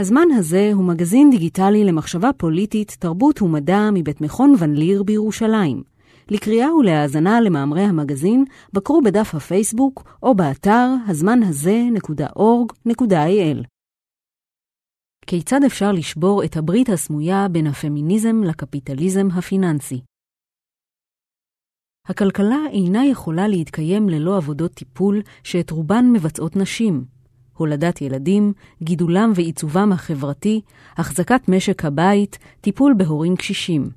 הזמן הזה הוא מגזין דיגיטלי למחשבה פוליטית, תרבות ומדע מבית מכון ון ליר בירושלים. לקריאה ולהאזנה למאמרי המגזין, בקרו בדף הפייסבוק או באתר הזמן הזה.org.il. כיצד אפשר לשבור את הברית הסמויה בין הפמיניזם לקפיטליזם הפיננסי? הכלכלה אינה יכולה להתקיים ללא עבודות טיפול שאת רובן מבצעות נשים. הולדת ילדים, גידולם ועיצובם החברתי, החזקת משק הבית, טיפול בהורים קשישים.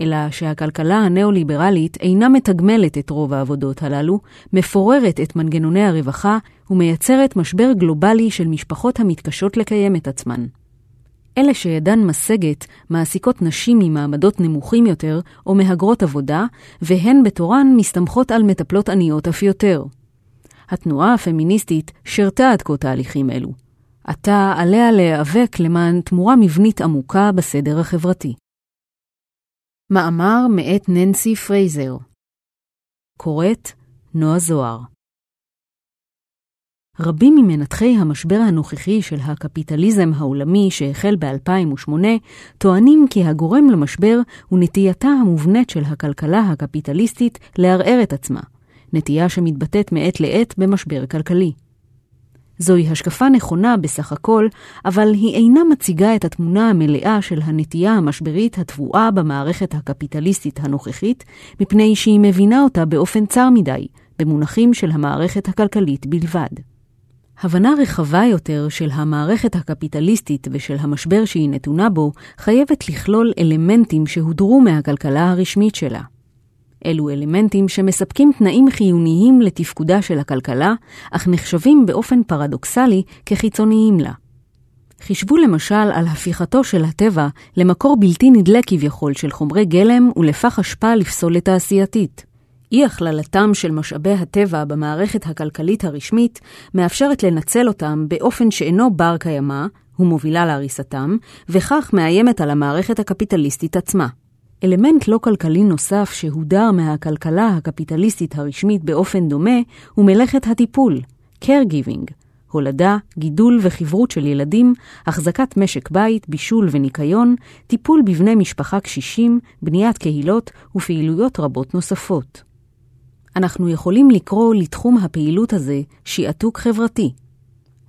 אלא שהכלכלה הניאו-ליברלית אינה מתגמלת את רוב העבודות הללו, מפוררת את מנגנוני הרווחה ומייצרת משבר גלובלי של משפחות המתקשות לקיים את עצמן. אלה שידן משגת מעסיקות נשים ממעמדות נמוכים יותר או מהגרות עבודה, והן בתורן מסתמכות על מטפלות עניות אף יותר. התנועה הפמיניסטית שירתה עד כה תהליכים אלו. עתה עליה להיאבק למען תמורה מבנית עמוקה בסדר החברתי. מאמר מאת ננסי פרייזר קוראת נועה זוהר רבים ממנתחי המשבר הנוכחי של הקפיטליזם העולמי שהחל ב-2008 טוענים כי הגורם למשבר הוא נטייתה המובנית של הכלכלה הקפיטליסטית לערער את עצמה, נטייה שמתבטאת מעת לעת במשבר כלכלי. זוהי השקפה נכונה בסך הכל, אבל היא אינה מציגה את התמונה המלאה של הנטייה המשברית הטבועה במערכת הקפיטליסטית הנוכחית, מפני שהיא מבינה אותה באופן צר מדי, במונחים של המערכת הכלכלית בלבד. הבנה רחבה יותר של המערכת הקפיטליסטית ושל המשבר שהיא נתונה בו, חייבת לכלול אלמנטים שהודרו מהכלכלה הרשמית שלה. אלו אלמנטים שמספקים תנאים חיוניים לתפקודה של הכלכלה, אך נחשבים באופן פרדוקסלי כחיצוניים לה. חישבו למשל על הפיכתו של הטבע למקור בלתי נדלה כביכול של חומרי גלם ולפח אשפה לפסולת תעשייתית. אי הכללתם של משאבי הטבע במערכת הכלכלית הרשמית מאפשרת לנצל אותם באופן שאינו בר קיימא, ומובילה להריסתם, וכך מאיימת על המערכת הקפיטליסטית עצמה. אלמנט לא כלכלי נוסף שהודר מהכלכלה הקפיטליסטית הרשמית באופן דומה הוא מלאכת הטיפול, caregiving, הולדה, גידול וחברות של ילדים, החזקת משק בית, בישול וניקיון, טיפול בבני משפחה קשישים, בניית קהילות ופעילויות רבות נוספות. אנחנו יכולים לקרוא לתחום הפעילות הזה שעתוק חברתי,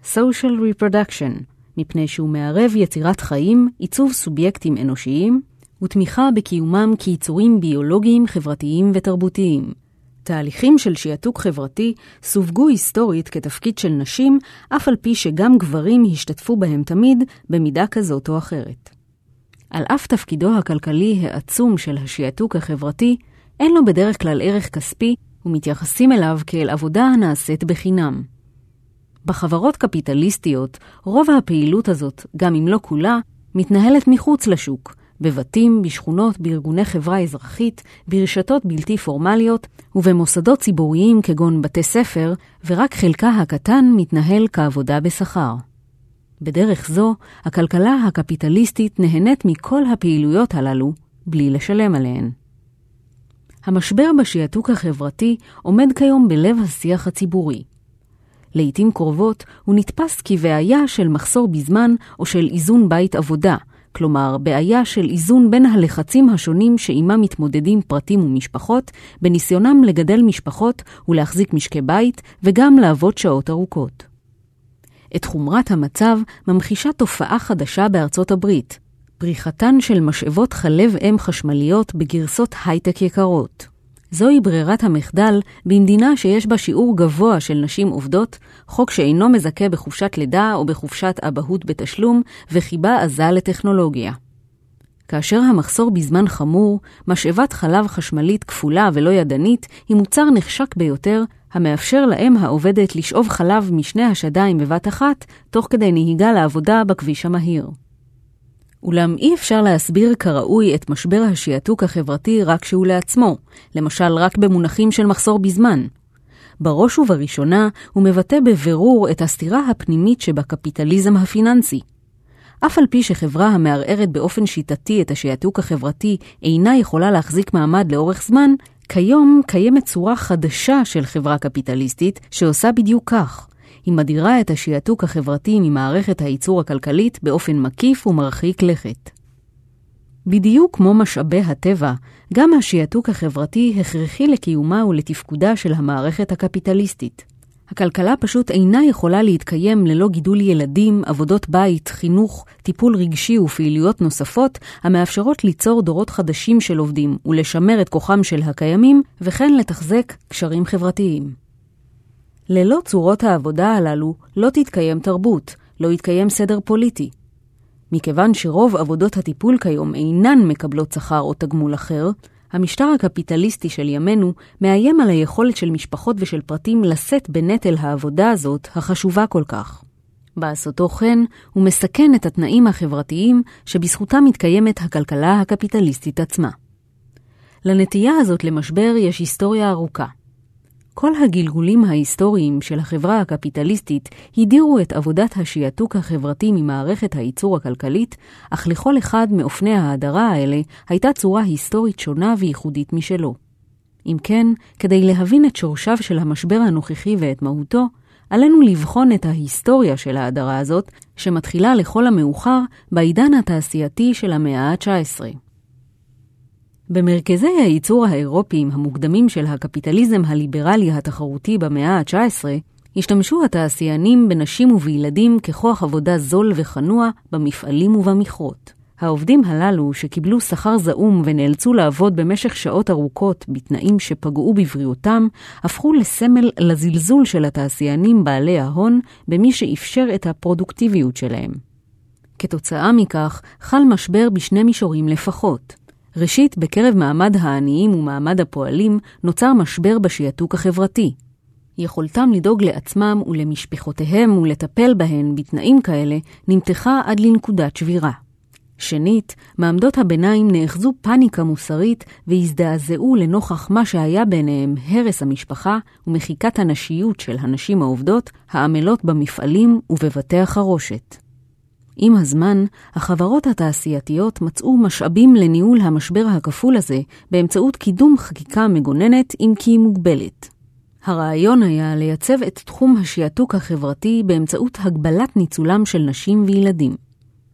social reproduction, מפני שהוא מערב יצירת חיים, עיצוב סובייקטים אנושיים, ותמיכה בקיומם כיצורים ביולוגיים, חברתיים ותרבותיים. תהליכים של שעתוק חברתי סווגו היסטורית כתפקיד של נשים, אף על פי שגם גברים השתתפו בהם תמיד, במידה כזאת או אחרת. על אף תפקידו הכלכלי העצום של השעתוק החברתי, אין לו בדרך כלל ערך כספי, ומתייחסים אליו כאל עבודה הנעשית בחינם. בחברות קפיטליסטיות, רוב הפעילות הזאת, גם אם לא כולה, מתנהלת מחוץ לשוק, בבתים, בשכונות, בארגוני חברה אזרחית, ברשתות בלתי פורמליות ובמוסדות ציבוריים כגון בתי ספר, ורק חלקה הקטן מתנהל כעבודה בשכר. בדרך זו, הכלכלה הקפיטליסטית נהנית מכל הפעילויות הללו בלי לשלם עליהן. המשבר בשעתוק החברתי עומד כיום בלב השיח הציבורי. לעתים קרובות הוא נתפס כבעיה של מחסור בזמן או של איזון בית עבודה, כלומר בעיה של איזון בין הלחצים השונים שעימם מתמודדים פרטים ומשפחות, בניסיונם לגדל משפחות ולהחזיק משקי בית וגם לעבוד שעות ארוכות. את חומרת המצב ממחישה תופעה חדשה בארצות הברית, פריחתן של משאבות חלב אם חשמליות בגרסות הייטק יקרות. זוהי ברירת המחדל במדינה שיש בה שיעור גבוה של נשים עובדות, חוק שאינו מזכה בחופשת לידה או בחופשת אבהות בתשלום, וחיבה עזה לטכנולוגיה. כאשר המחסור בזמן חמור, משאבת חלב חשמלית כפולה ולא ידנית היא מוצר נחשק ביותר, המאפשר לאם העובדת לשאוב חלב משני השדיים בבת אחת, תוך כדי נהיגה לעבודה בכביש המהיר. אולם אי אפשר להסביר כראוי את משבר השעתוק החברתי רק שהוא לעצמו, למשל רק במונחים של מחסור בזמן. בראש ובראשונה הוא מבטא בבירור את הסתירה הפנימית שבקפיטליזם הפיננסי. אף על פי שחברה המערערת באופן שיטתי את השעתוק החברתי אינה יכולה להחזיק מעמד לאורך זמן, כיום קיימת צורה חדשה של חברה קפיטליסטית שעושה בדיוק כך. היא מדירה את השיעתוק החברתי ממערכת הייצור הכלכלית באופן מקיף ומרחיק לכת. בדיוק כמו משאבי הטבע, גם השיעתוק החברתי הכרחי לקיומה ולתפקודה של המערכת הקפיטליסטית. הכלכלה פשוט אינה יכולה להתקיים ללא גידול ילדים, עבודות בית, חינוך, טיפול רגשי ופעילויות נוספות המאפשרות ליצור דורות חדשים של עובדים ולשמר את כוחם של הקיימים, וכן לתחזק קשרים חברתיים. ללא צורות העבודה הללו לא תתקיים תרבות, לא יתקיים סדר פוליטי. מכיוון שרוב עבודות הטיפול כיום אינן מקבלות שכר או תגמול אחר, המשטר הקפיטליסטי של ימינו מאיים על היכולת של משפחות ושל פרטים לשאת בנטל העבודה הזאת, החשובה כל כך. בעשותו כן, הוא מסכן את התנאים החברתיים שבזכותם מתקיימת הכלכלה הקפיטליסטית עצמה. לנטייה הזאת למשבר יש היסטוריה ארוכה. כל הגלגולים ההיסטוריים של החברה הקפיטליסטית הדירו את עבודת השיעתוק החברתי ממערכת הייצור הכלכלית, אך לכל אחד מאופני ההדרה האלה הייתה צורה היסטורית שונה וייחודית משלו. אם כן, כדי להבין את שורשיו של המשבר הנוכחי ואת מהותו, עלינו לבחון את ההיסטוריה של ההדרה הזאת, שמתחילה לכל המאוחר בעידן התעשייתי של המאה ה-19. במרכזי הייצור האירופיים המוקדמים של הקפיטליזם הליברלי התחרותי במאה ה-19, השתמשו התעשיינים בנשים ובילדים ככוח עבודה זול וכנוע במפעלים ובמכרות. העובדים הללו, שקיבלו שכר זעום ונאלצו לעבוד במשך שעות ארוכות בתנאים שפגעו בבריאותם, הפכו לסמל לזלזול של התעשיינים בעלי ההון במי שאפשר את הפרודוקטיביות שלהם. כתוצאה מכך, חל משבר בשני מישורים לפחות. ראשית, בקרב מעמד העניים ומעמד הפועלים נוצר משבר בשיעתוק החברתי. יכולתם לדאוג לעצמם ולמשפחותיהם ולטפל בהן בתנאים כאלה נמתחה עד לנקודת שבירה. שנית, מעמדות הביניים נאחזו פאניקה מוסרית והזדעזעו לנוכח מה שהיה ביניהם הרס המשפחה ומחיקת הנשיות של הנשים העובדות העמלות במפעלים ובבתי החרושת. עם הזמן, החברות התעשייתיות מצאו משאבים לניהול המשבר הכפול הזה באמצעות קידום חקיקה מגוננת, אם כי היא מוגבלת. הרעיון היה לייצב את תחום השיעתוק החברתי באמצעות הגבלת ניצולם של נשים וילדים.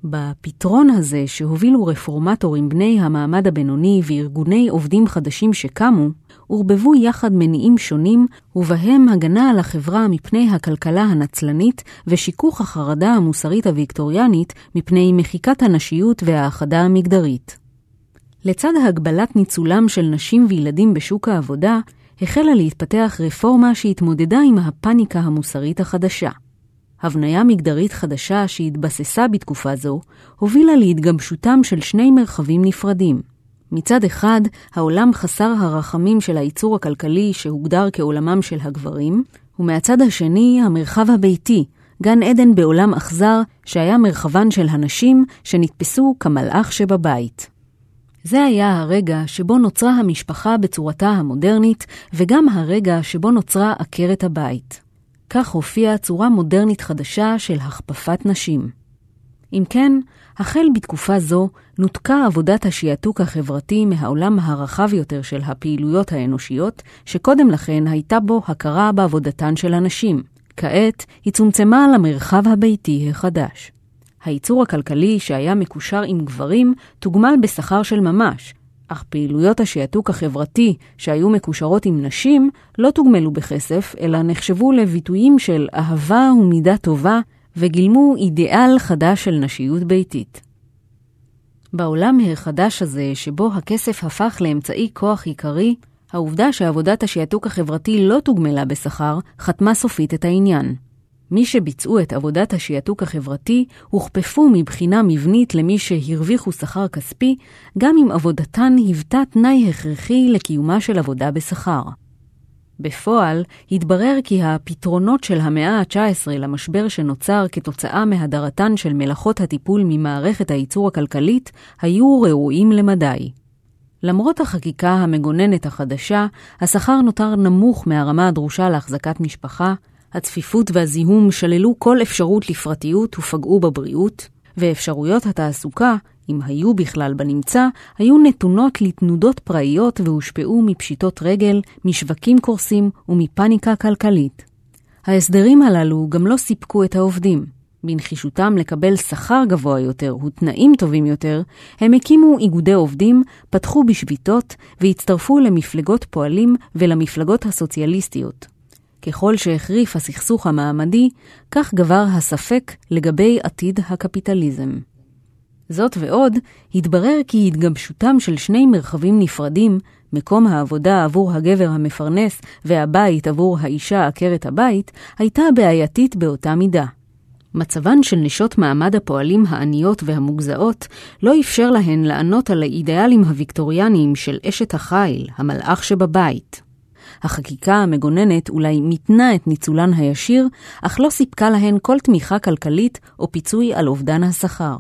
בפתרון הזה שהובילו רפורמטורים בני המעמד הבינוני וארגוני עובדים חדשים שקמו, עורבבו יחד מניעים שונים, ובהם הגנה על החברה מפני הכלכלה הנצלנית ושיכוך החרדה המוסרית הוויקטוריאנית מפני מחיקת הנשיות והאחדה המגדרית. לצד הגבלת ניצולם של נשים וילדים בשוק העבודה, החלה להתפתח רפורמה שהתמודדה עם הפאניקה המוסרית החדשה. הבניה מגדרית חדשה שהתבססה בתקופה זו, הובילה להתגבשותם של שני מרחבים נפרדים. מצד אחד, העולם חסר הרחמים של הייצור הכלכלי שהוגדר כעולמם של הגברים, ומהצד השני, המרחב הביתי, גן עדן בעולם אכזר, שהיה מרחבן של הנשים שנתפסו כמלאך שבבית. זה היה הרגע שבו נוצרה המשפחה בצורתה המודרנית, וגם הרגע שבו נוצרה עקרת הבית. כך הופיעה צורה מודרנית חדשה של הכפפת נשים. אם כן, החל בתקופה זו נותקה עבודת השיעתוק החברתי מהעולם הרחב יותר של הפעילויות האנושיות, שקודם לכן הייתה בו הכרה בעבודתן של הנשים. כעת היא צומצמה למרחב הביתי החדש. הייצור הכלכלי שהיה מקושר עם גברים תוגמל בשכר של ממש, אך פעילויות השיעתוק החברתי שהיו מקושרות עם נשים לא תוגמלו בכסף, אלא נחשבו לביטויים של אהבה ומידה טובה, וגילמו אידיאל חדש של נשיות ביתית. בעולם החדש הזה, שבו הכסף הפך לאמצעי כוח עיקרי, העובדה שעבודת השיעתוק החברתי לא תוגמלה בשכר, חתמה סופית את העניין. מי שביצעו את עבודת השיעתוק החברתי הוכפפו מבחינה מבנית למי שהרוויחו שכר כספי, גם אם עבודתן היוותה תנאי הכרחי לקיומה של עבודה בשכר. בפועל, התברר כי הפתרונות של המאה ה-19 למשבר שנוצר כתוצאה מהדרתן של מלאכות הטיפול ממערכת הייצור הכלכלית היו ראויים למדי. למרות החקיקה המגוננת החדשה, השכר נותר נמוך מהרמה הדרושה להחזקת משפחה, הצפיפות והזיהום שללו כל אפשרות לפרטיות ופגעו בבריאות, ואפשרויות התעסוקה, אם היו בכלל בנמצא, היו נתונות לתנודות פראיות והושפעו מפשיטות רגל, משווקים קורסים ומפניקה כלכלית. ההסדרים הללו גם לא סיפקו את העובדים. בנחישותם לקבל שכר גבוה יותר ותנאים טובים יותר, הם הקימו איגודי עובדים, פתחו בשביתות והצטרפו למפלגות פועלים ולמפלגות הסוציאליסטיות. ככל שהחריף הסכסוך המעמדי, כך גבר הספק לגבי עתיד הקפיטליזם. זאת ועוד, התברר כי התגבשותם של שני מרחבים נפרדים, מקום העבודה עבור הגבר המפרנס והבית עבור האישה עקרת הבית, הייתה בעייתית באותה מידה. מצבן של נשות מעמד הפועלים העניות והמוגזעות לא אפשר להן לענות על האידיאלים הוויקטוריאניים של אשת החיל, המלאך שבבית. החקיקה המגוננת אולי מיתנה את ניצולן הישיר, אך לא סיפקה להן כל תמיכה כלכלית או פיצוי על אובדן השכר.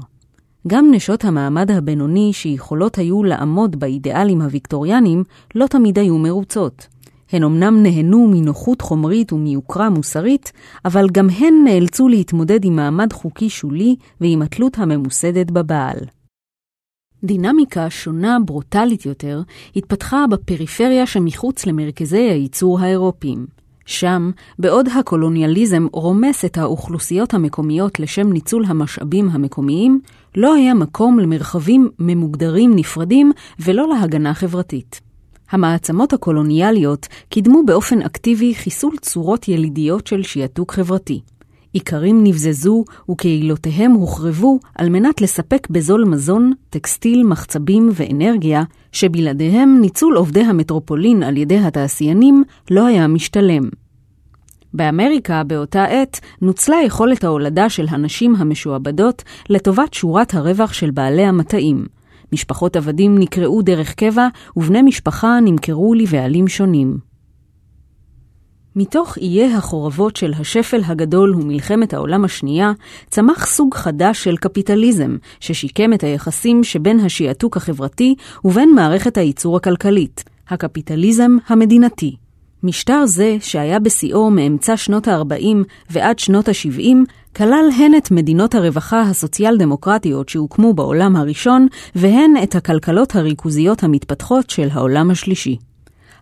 גם נשות המעמד הבינוני שיכולות היו לעמוד באידיאלים הוויקטוריאנים, לא תמיד היו מרוצות. הן אמנם נהנו מנוחות חומרית ומיוקרה מוסרית, אבל גם הן נאלצו להתמודד עם מעמד חוקי שולי ועם התלות הממוסדת בבעל. דינמיקה שונה, ברוטלית יותר, התפתחה בפריפריה שמחוץ למרכזי הייצור האירופיים. שם, בעוד הקולוניאליזם רומס את האוכלוסיות המקומיות לשם ניצול המשאבים המקומיים, לא היה מקום למרחבים ממוגדרים נפרדים ולא להגנה חברתית. המעצמות הקולוניאליות קידמו באופן אקטיבי חיסול צורות ילידיות של שיעתוק חברתי. איכרים נבזזו וקהילותיהם הוחרבו על מנת לספק בזול מזון, טקסטיל, מחצבים ואנרגיה, שבלעדיהם ניצול עובדי המטרופולין על ידי התעשיינים לא היה משתלם. באמריקה באותה עת נוצלה יכולת ההולדה של הנשים המשועבדות לטובת שורת הרווח של בעלי המטעים. משפחות עבדים נקראו דרך קבע, ובני משפחה נמכרו לבעלים שונים. מתוך איי החורבות של השפל הגדול ומלחמת העולם השנייה, צמח סוג חדש של קפיטליזם, ששיקם את היחסים שבין השעתוק החברתי ובין מערכת הייצור הכלכלית, הקפיטליזם המדינתי. משטר זה, שהיה בשיאו מאמצע שנות ה-40 ועד שנות ה-70, כלל הן את מדינות הרווחה הסוציאל-דמוקרטיות שהוקמו בעולם הראשון, והן את הכלכלות הריכוזיות המתפתחות של העולם השלישי.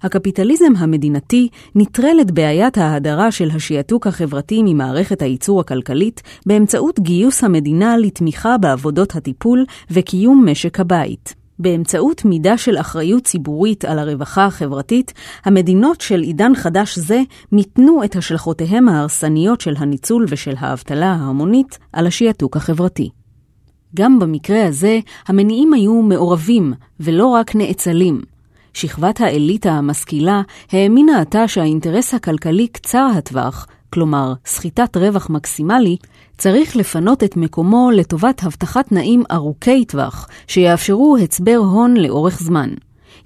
הקפיטליזם המדינתי נטרל את בעיית ההדרה של השעתוק החברתי ממערכת הייצור הכלכלית באמצעות גיוס המדינה לתמיכה בעבודות הטיפול וקיום משק הבית. באמצעות מידה של אחריות ציבורית על הרווחה החברתית, המדינות של עידן חדש זה מיתנו את השלכותיהם ההרסניות של הניצול ושל האבטלה ההמונית על השעתוק החברתי. גם במקרה הזה, המניעים היו מעורבים ולא רק נאצלים. שכבת האליטה המשכילה האמינה עתה שהאינטרס הכלכלי קצר הטווח, כלומר סחיטת רווח מקסימלי, צריך לפנות את מקומו לטובת הבטחת תנאים ארוכי טווח, שיאפשרו הצבר הון לאורך זמן.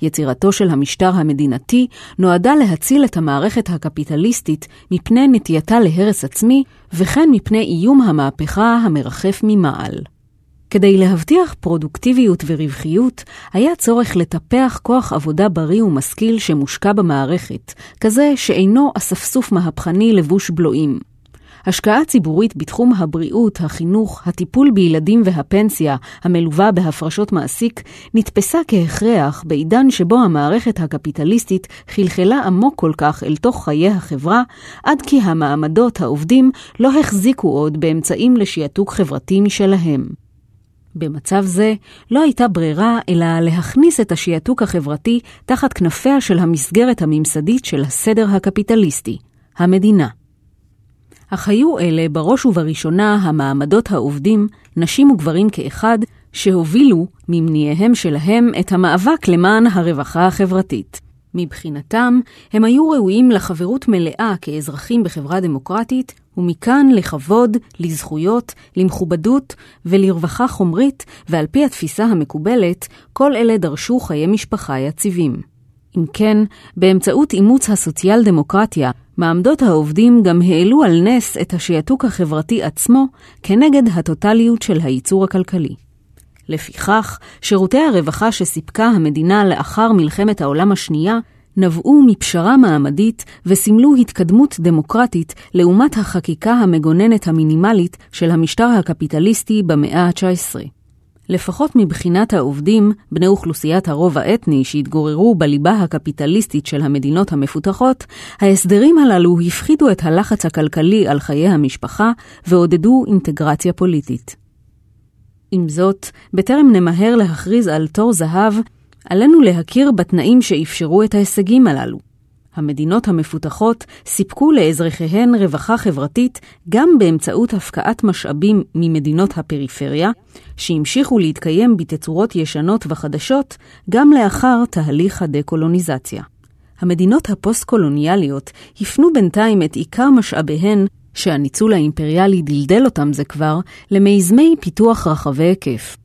יצירתו של המשטר המדינתי נועדה להציל את המערכת הקפיטליסטית מפני נטייתה להרס עצמי, וכן מפני איום המהפכה המרחף ממעל. כדי להבטיח פרודוקטיביות ורווחיות, היה צורך לטפח כוח עבודה בריא ומשכיל שמושקע במערכת, כזה שאינו אספסוף מהפכני לבוש בלועים. השקעה ציבורית בתחום הבריאות, החינוך, הטיפול בילדים והפנסיה, המלווה בהפרשות מעסיק, נתפסה כהכרח בעידן שבו המערכת הקפיטליסטית חלחלה עמוק כל כך אל תוך חיי החברה, עד כי המעמדות העובדים לא החזיקו עוד באמצעים לשעתוק חברתי משלהם. במצב זה לא הייתה ברירה אלא להכניס את השעתוק החברתי תחת כנפיה של המסגרת הממסדית של הסדר הקפיטליסטי, המדינה. אך היו אלה בראש ובראשונה המעמדות העובדים, נשים וגברים כאחד, שהובילו ממניעיהם שלהם את המאבק למען הרווחה החברתית. מבחינתם, הם היו ראויים לחברות מלאה כאזרחים בחברה דמוקרטית, ומכאן לכבוד, לזכויות, למכובדות ולרווחה חומרית, ועל פי התפיסה המקובלת, כל אלה דרשו חיי משפחה יציבים. אם כן, באמצעות אימוץ הסוציאל-דמוקרטיה, מעמדות העובדים גם העלו על נס את השעתוק החברתי עצמו כנגד הטוטליות של הייצור הכלכלי. לפיכך, שירותי הרווחה שסיפקה המדינה לאחר מלחמת העולם השנייה נבעו מפשרה מעמדית וסימלו התקדמות דמוקרטית לעומת החקיקה המגוננת המינימלית של המשטר הקפיטליסטי במאה ה-19. לפחות מבחינת העובדים, בני אוכלוסיית הרוב האתני שהתגוררו בליבה הקפיטליסטית של המדינות המפותחות, ההסדרים הללו הפחידו את הלחץ הכלכלי על חיי המשפחה ועודדו אינטגרציה פוליטית. עם זאת, בטרם נמהר להכריז על תור זהב, עלינו להכיר בתנאים שאפשרו את ההישגים הללו. המדינות המפותחות סיפקו לאזרחיהן רווחה חברתית גם באמצעות הפקעת משאבים ממדינות הפריפריה, שהמשיכו להתקיים בתצורות ישנות וחדשות גם לאחר תהליך הדקולוניזציה. המדינות הפוסט-קולוניאליות הפנו בינתיים את עיקר משאביהן, שהניצול האימפריאלי דלדל אותם זה כבר, למיזמי פיתוח רחבי היקף.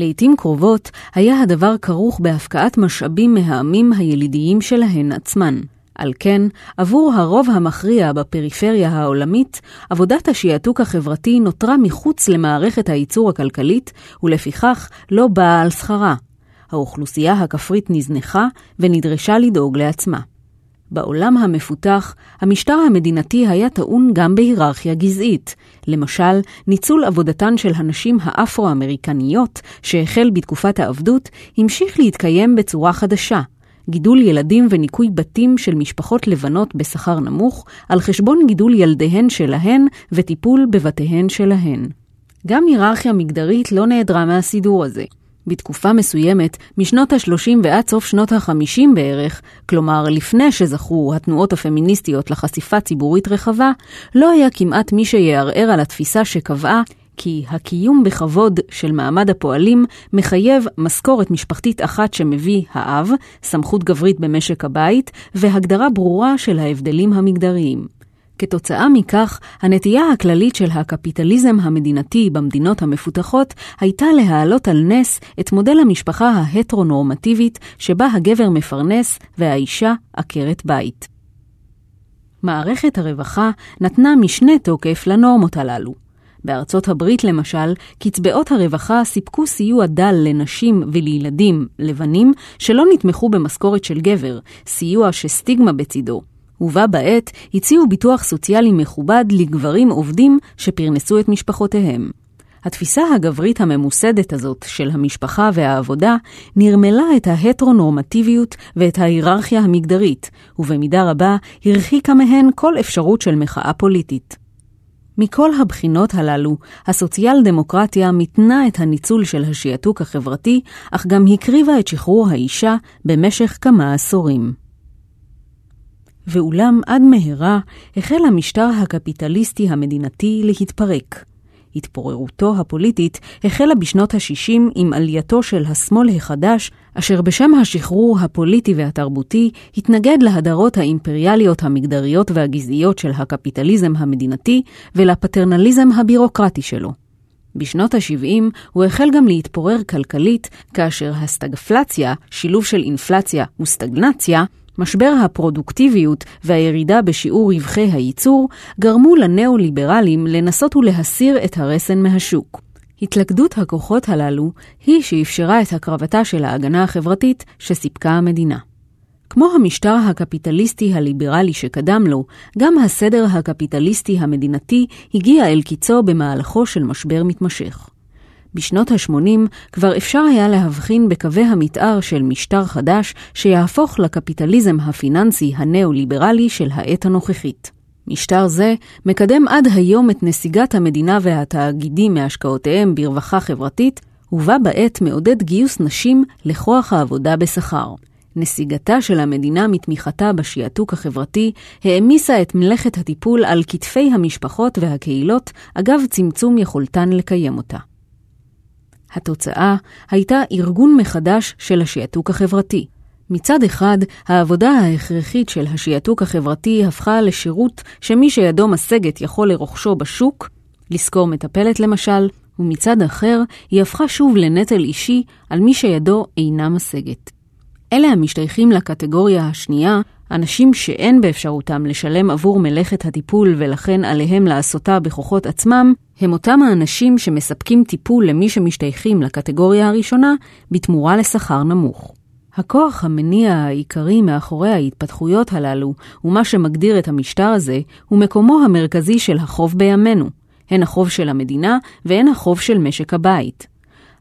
לעתים קרובות היה הדבר כרוך בהפקעת משאבים מהעמים הילידיים שלהן עצמן. על כן, עבור הרוב המכריע בפריפריה העולמית, עבודת השעתוק החברתי נותרה מחוץ למערכת הייצור הכלכלית, ולפיכך לא באה על שכרה. האוכלוסייה הכפרית נזנחה ונדרשה לדאוג לעצמה. בעולם המפותח, המשטר המדינתי היה טעון גם בהיררכיה גזעית. למשל, ניצול עבודתן של הנשים האפרו-אמריקניות, שהחל בתקופת העבדות, המשיך להתקיים בצורה חדשה. גידול ילדים וניקוי בתים של משפחות לבנות בשכר נמוך, על חשבון גידול ילדיהן שלהן וטיפול בבתיהן שלהן. גם היררכיה מגדרית לא נעדרה מהסידור הזה. בתקופה מסוימת, משנות ה-30 ועד סוף שנות ה-50 בערך, כלומר לפני שזכו התנועות הפמיניסטיות לחשיפה ציבורית רחבה, לא היה כמעט מי שיערער על התפיסה שקבעה כי הקיום בכבוד של מעמד הפועלים מחייב משכורת משפחתית אחת שמביא האב, סמכות גברית במשק הבית, והגדרה ברורה של ההבדלים המגדריים. כתוצאה מכך, הנטייה הכללית של הקפיטליזם המדינתי במדינות המפותחות הייתה להעלות על נס את מודל המשפחה ההטרונורמטיבית שבה הגבר מפרנס והאישה עקרת בית. מערכת הרווחה נתנה משנה תוקף לנורמות הללו. בארצות הברית, למשל, קצבאות הרווחה סיפקו סיוע דל לנשים ולילדים לבנים שלא נתמכו במשכורת של גבר, סיוע שסטיגמה בצידו. ובה בעת הציעו ביטוח סוציאלי מכובד לגברים עובדים שפרנסו את משפחותיהם. התפיסה הגברית הממוסדת הזאת של המשפחה והעבודה נרמלה את ההטרונורמטיביות ואת ההיררכיה המגדרית, ובמידה רבה הרחיקה מהן כל אפשרות של מחאה פוליטית. מכל הבחינות הללו, הסוציאל דמוקרטיה מתנה את הניצול של השעתוק החברתי, אך גם הקריבה את שחרור האישה במשך כמה עשורים. ואולם עד מהרה החל המשטר הקפיטליסטי המדינתי להתפרק. התפוררותו הפוליטית החלה בשנות ה-60 עם עלייתו של השמאל החדש, אשר בשם השחרור הפוליטי והתרבותי התנגד להדרות האימפריאליות המגדריות והגזעיות של הקפיטליזם המדינתי ולפטרנליזם הבירוקרטי שלו. בשנות ה-70 הוא החל גם להתפורר כלכלית, כאשר הסטגפלציה, שילוב של אינפלציה וסטגנציה, משבר הפרודוקטיביות והירידה בשיעור רווחי הייצור גרמו לנאו-ליברלים לנסות ולהסיר את הרסן מהשוק. התלכדות הכוחות הללו היא שאפשרה את הקרבתה של ההגנה החברתית שסיפקה המדינה. כמו המשטר הקפיטליסטי הליברלי שקדם לו, גם הסדר הקפיטליסטי המדינתי הגיע אל קיצו במהלכו של משבר מתמשך. בשנות ה-80 כבר אפשר היה להבחין בקווי המתאר של משטר חדש שיהפוך לקפיטליזם הפיננסי הנאו-ליברלי של העת הנוכחית. משטר זה מקדם עד היום את נסיגת המדינה והתאגידים מהשקעותיהם ברווחה חברתית, ובה בעת מעודד גיוס נשים לכוח העבודה בשכר. נסיגתה של המדינה מתמיכתה בשעתוק החברתי העמיסה את מלאכת הטיפול על כתפי המשפחות והקהילות, אגב צמצום יכולתן לקיים אותה. התוצאה הייתה ארגון מחדש של השעתוק החברתי. מצד אחד, העבודה ההכרחית של השעתוק החברתי הפכה לשירות שמי שידו משגת יכול לרוכשו בשוק, לשכור מטפלת למשל, ומצד אחר, היא הפכה שוב לנטל אישי על מי שידו אינה משגת. אלה המשתייכים לקטגוריה השנייה, אנשים שאין באפשרותם לשלם עבור מלאכת הטיפול ולכן עליהם לעשותה בכוחות עצמם, הם אותם האנשים שמספקים טיפול למי שמשתייכים לקטגוריה הראשונה בתמורה לשכר נמוך. הכוח המניע העיקרי מאחורי ההתפתחויות הללו, ומה שמגדיר את המשטר הזה, הוא מקומו המרכזי של החוב בימינו, הן החוב של המדינה והן החוב של משק הבית.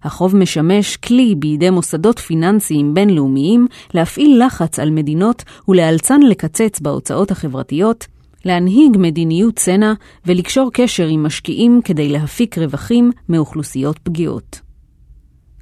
החוב משמש כלי בידי מוסדות פיננסיים בינלאומיים להפעיל לחץ על מדינות ולאלצן לקצץ בהוצאות החברתיות, להנהיג מדיניות צנע ולקשור קשר עם משקיעים כדי להפיק רווחים מאוכלוסיות פגיעות.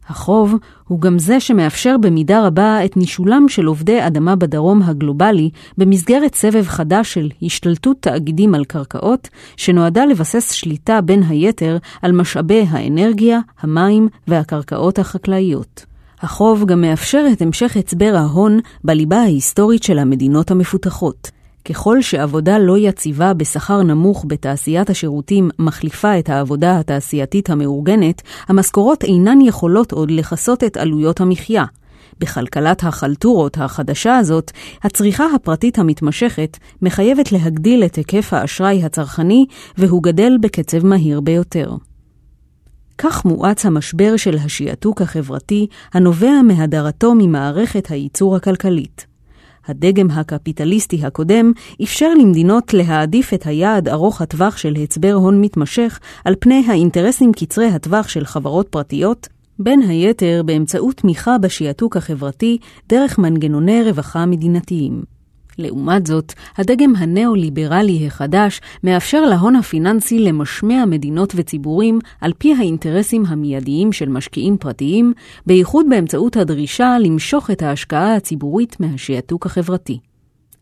החוב הוא גם זה שמאפשר במידה רבה את נישולם של עובדי אדמה בדרום הגלובלי במסגרת סבב חדש של השתלטות תאגידים על קרקעות, שנועדה לבסס שליטה בין היתר על משאבי האנרגיה, המים והקרקעות החקלאיות. החוב גם מאפשר את המשך הצבר ההון בליבה ההיסטורית של המדינות המפותחות. ככל שעבודה לא יציבה בשכר נמוך בתעשיית השירותים מחליפה את העבודה התעשייתית המאורגנת, המשכורות אינן יכולות עוד לכסות את עלויות המחיה. בכלכלת החלטורות החדשה הזאת, הצריכה הפרטית המתמשכת מחייבת להגדיל את היקף האשראי הצרכני, והוא גדל בקצב מהיר ביותר. כך מואץ המשבר של השעתוק החברתי הנובע מהדרתו ממערכת הייצור הכלכלית. הדגם הקפיטליסטי הקודם אפשר למדינות להעדיף את היעד ארוך הטווח של הצבר הון מתמשך על פני האינטרסים קצרי הטווח של חברות פרטיות, בין היתר באמצעות תמיכה בשעתוק החברתי דרך מנגנוני רווחה מדינתיים. לעומת זאת, הדגם הנאו-ליברלי החדש מאפשר להון הפיננסי למשמע מדינות וציבורים על פי האינטרסים המיידיים של משקיעים פרטיים, בייחוד באמצעות הדרישה למשוך את ההשקעה הציבורית מהשעתוק החברתי.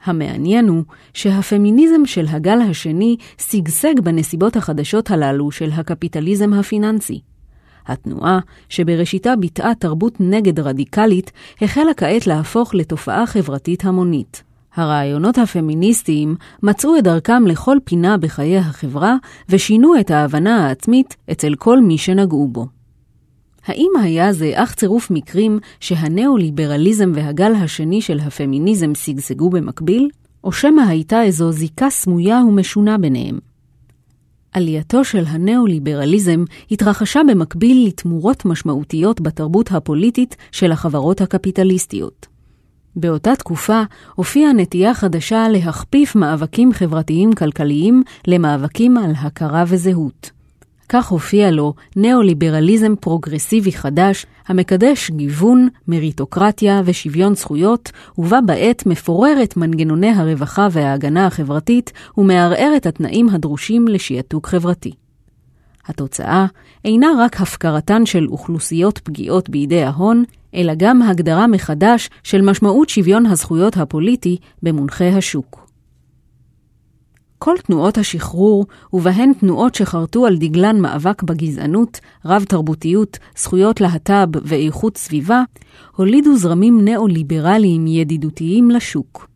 המעניין הוא שהפמיניזם של הגל השני שגשג בנסיבות החדשות הללו של הקפיטליזם הפיננסי. התנועה, שבראשיתה ביטאה תרבות נגד רדיקלית, החלה כעת להפוך לתופעה חברתית המונית. הרעיונות הפמיניסטיים מצאו את דרכם לכל פינה בחיי החברה ושינו את ההבנה העצמית אצל כל מי שנגעו בו. האם היה זה אך צירוף מקרים שהניאו-ליברליזם והגל השני של הפמיניזם שגשגו במקביל, או שמא הייתה איזו זיקה סמויה ומשונה ביניהם? עלייתו של הניאו-ליברליזם התרחשה במקביל לתמורות משמעותיות בתרבות הפוליטית של החברות הקפיטליסטיות. באותה תקופה הופיעה נטייה חדשה להכפיף מאבקים חברתיים-כלכליים למאבקים על הכרה וזהות. כך הופיע לו ניאו-ליברליזם פרוגרסיבי חדש, המקדש גיוון, מריטוקרטיה ושוויון זכויות, ובה בעת מפורר את מנגנוני הרווחה וההגנה החברתית, ומערער את התנאים הדרושים לשעתוק חברתי. התוצאה אינה רק הפקרתן של אוכלוסיות פגיעות בידי ההון, אלא גם הגדרה מחדש של משמעות שוויון הזכויות הפוליטי במונחי השוק. כל תנועות השחרור, ובהן תנועות שחרטו על דגלן מאבק בגזענות, רב-תרבותיות, זכויות להט"ב ואיכות סביבה, הולידו זרמים ניאו-ליברליים ידידותיים לשוק.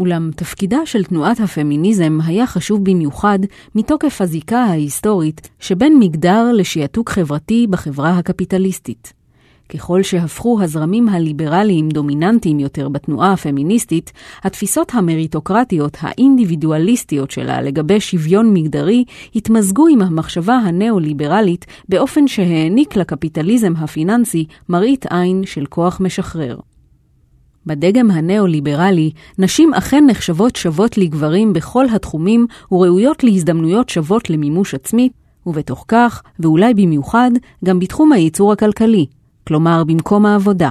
אולם תפקידה של תנועת הפמיניזם היה חשוב במיוחד מתוקף הזיקה ההיסטורית שבין מגדר לשעתוק חברתי בחברה הקפיטליסטית. ככל שהפכו הזרמים הליברליים דומיננטיים יותר בתנועה הפמיניסטית, התפיסות המריטוקרטיות האינדיבידואליסטיות שלה לגבי שוויון מגדרי התמזגו עם המחשבה הנאו-ליברלית באופן שהעניק לקפיטליזם הפיננסי מראית עין של כוח משחרר. בדגם הנאו-ליברלי, נשים אכן נחשבות שוות לגברים בכל התחומים וראויות להזדמנויות שוות למימוש עצמי, ובתוך כך, ואולי במיוחד, גם בתחום הייצור הכלכלי, כלומר במקום העבודה.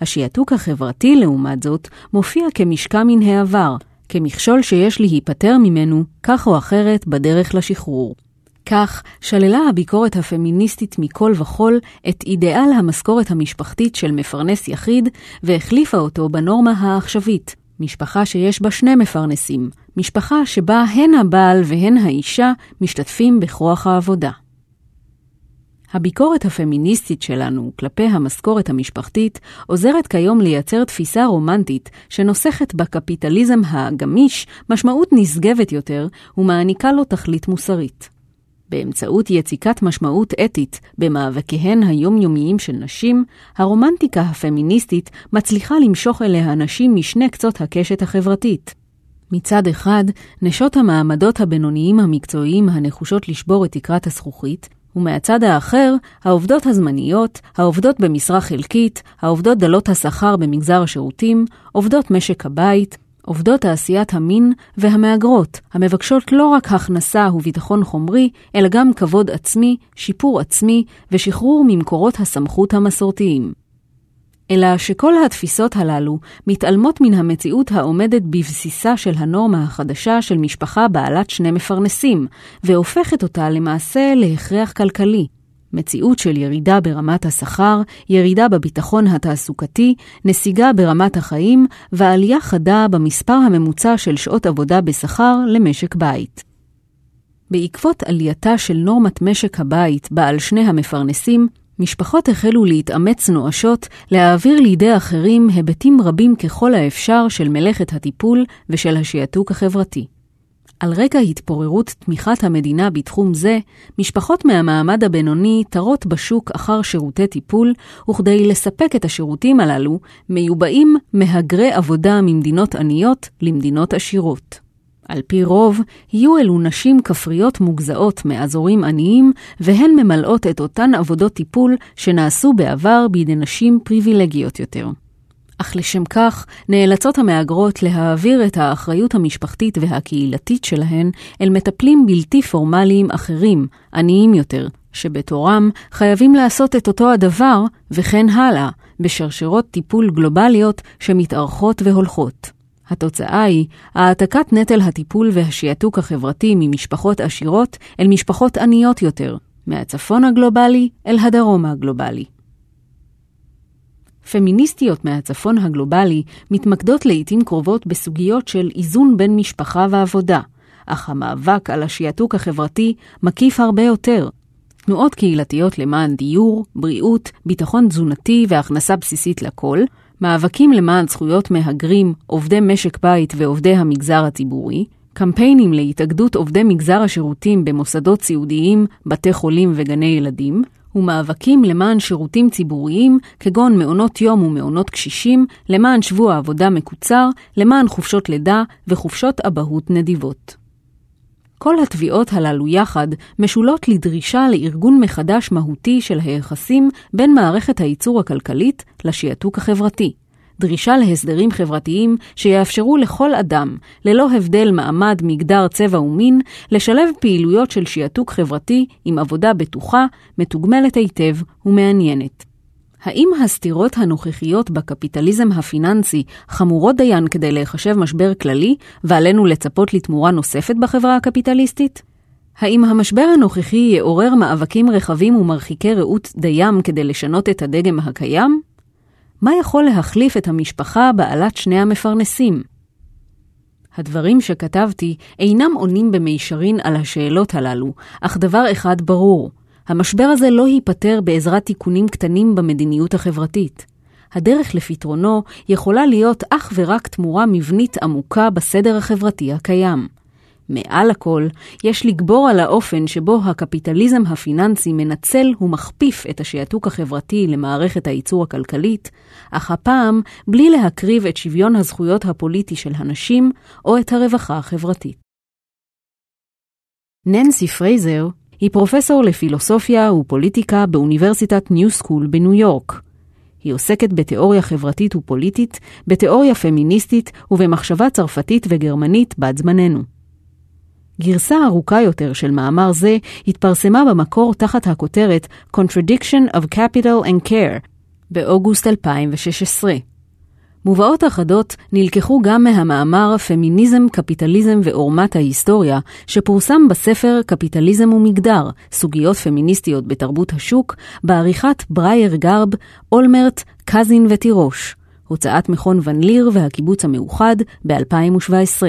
השעתוק החברתי, לעומת זאת, מופיע כמשקע מן העבר, כמכשול שיש להיפטר ממנו, כך או אחרת, בדרך לשחרור. כך שללה הביקורת הפמיניסטית מכל וכול את אידיאל המשכורת המשפחתית של מפרנס יחיד, והחליפה אותו בנורמה העכשווית, משפחה שיש בה שני מפרנסים, משפחה שבה הן הבעל והן האישה משתתפים בכוח העבודה. הביקורת הפמיניסטית שלנו כלפי המשכורת המשפחתית עוזרת כיום לייצר תפיסה רומנטית שנוסכת בקפיטליזם הגמיש משמעות נשגבת יותר ומעניקה לו תכלית מוסרית. באמצעות יציקת משמעות אתית במאבקיהן היומיומיים של נשים, הרומנטיקה הפמיניסטית מצליחה למשוך אליה נשים משני קצות הקשת החברתית. מצד אחד, נשות המעמדות הבינוניים המקצועיים הנחושות לשבור את תקרת הזכוכית, ומהצד האחר, העובדות הזמניות, העובדות במשרה חלקית, העובדות דלות השכר במגזר השירותים, עובדות משק הבית, עובדות תעשיית המין והמהגרות, המבקשות לא רק הכנסה וביטחון חומרי, אלא גם כבוד עצמי, שיפור עצמי ושחרור ממקורות הסמכות המסורתיים. אלא שכל התפיסות הללו מתעלמות מן המציאות העומדת בבסיסה של הנורמה החדשה של משפחה בעלת שני מפרנסים, והופכת אותה למעשה להכרח כלכלי. מציאות של ירידה ברמת השכר, ירידה בביטחון התעסוקתי, נסיגה ברמת החיים ועלייה חדה במספר הממוצע של שעות עבודה בשכר למשק בית. בעקבות עלייתה של נורמת משק הבית בעל שני המפרנסים, משפחות החלו להתאמץ נואשות להעביר לידי אחרים היבטים רבים ככל האפשר של מלאכת הטיפול ושל השעתוק החברתי. על רקע התפוררות תמיכת המדינה בתחום זה, משפחות מהמעמד הבינוני תרות בשוק אחר שירותי טיפול, וכדי לספק את השירותים הללו, מיובאים מהגרי עבודה ממדינות עניות למדינות עשירות. על פי רוב, יהיו אלו נשים כפריות מוגזעות מאזורים עניים, והן ממלאות את אותן עבודות טיפול שנעשו בעבר בידי נשים פריבילגיות יותר. אך לשם כך נאלצות המהגרות להעביר את האחריות המשפחתית והקהילתית שלהן אל מטפלים בלתי פורמליים אחרים, עניים יותר, שבתורם חייבים לעשות את אותו הדבר, וכן הלאה, בשרשרות טיפול גלובליות שמתארכות והולכות. התוצאה היא העתקת נטל הטיפול והשעתוק החברתי ממשפחות עשירות אל משפחות עניות יותר, מהצפון הגלובלי אל הדרום הגלובלי. פמיניסטיות מהצפון הגלובלי מתמקדות לעיתים קרובות בסוגיות של איזון בין משפחה ועבודה, אך המאבק על השעתוק החברתי מקיף הרבה יותר. תנועות קהילתיות למען דיור, בריאות, ביטחון תזונתי והכנסה בסיסית לכל, מאבקים למען זכויות מהגרים, עובדי משק בית ועובדי המגזר הציבורי, קמפיינים להתאגדות עובדי מגזר השירותים במוסדות סיעודיים, בתי חולים וגני ילדים, ומאבקים למען שירותים ציבוריים, כגון מעונות יום ומעונות קשישים, למען שבוע עבודה מקוצר, למען חופשות לידה וחופשות אבהות נדיבות. כל התביעות הללו יחד משולות לדרישה לארגון מחדש מהותי של היחסים בין מערכת הייצור הכלכלית לשעתוק החברתי. דרישה להסדרים חברתיים שיאפשרו לכל אדם, ללא הבדל מעמד, מגדר, צבע ומין, לשלב פעילויות של שעתוק חברתי עם עבודה בטוחה, מתוגמלת היטב ומעניינת. האם הסתירות הנוכחיות בקפיטליזם הפיננסי חמורות דיין כדי להיחשב משבר כללי, ועלינו לצפות לתמורה נוספת בחברה הקפיטליסטית? האם המשבר הנוכחי יעורר מאבקים רחבים ומרחיקי ראות דיים כדי לשנות את הדגם הקיים? מה יכול להחליף את המשפחה בעלת שני המפרנסים? הדברים שכתבתי אינם עונים במישרין על השאלות הללו, אך דבר אחד ברור, המשבר הזה לא ייפתר בעזרת תיקונים קטנים במדיניות החברתית. הדרך לפתרונו יכולה להיות אך ורק תמורה מבנית עמוקה בסדר החברתי הקיים. מעל הכל, יש לגבור על האופן שבו הקפיטליזם הפיננסי מנצל ומכפיף את השעתוק החברתי למערכת הייצור הכלכלית, אך הפעם בלי להקריב את שוויון הזכויות הפוליטי של הנשים או את הרווחה החברתית. ננסי פרייזר היא פרופסור לפילוסופיה ופוליטיקה באוניברסיטת ניו סקול בניו יורק. היא עוסקת בתיאוריה חברתית ופוליטית, בתיאוריה פמיניסטית ובמחשבה צרפתית וגרמנית בת זמננו. גרסה ארוכה יותר של מאמר זה התפרסמה במקור תחת הכותרת Contradiction of Capital and Care באוגוסט 2016. מובאות אחדות נלקחו גם מהמאמר פמיניזם, קפיטליזם ועורמת ההיסטוריה, שפורסם בספר קפיטליזם ומגדר, סוגיות פמיניסטיות בתרבות השוק, בעריכת ברייר גרב, אולמרט, קזין ותירוש. הוצאת מכון ון ליר והקיבוץ המאוחד ב-2017.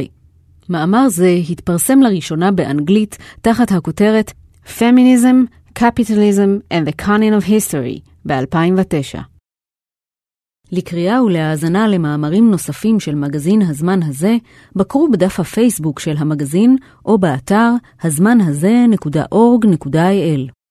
מאמר זה התפרסם לראשונה באנגלית תחת הכותרת Feminism, Capitalism and the Canon of History ב-2009. לקריאה ולהאזנה למאמרים נוספים של מגזין הזמן הזה, בקרו בדף הפייסבוק של המגזין או באתר הזמן הזה.org.il.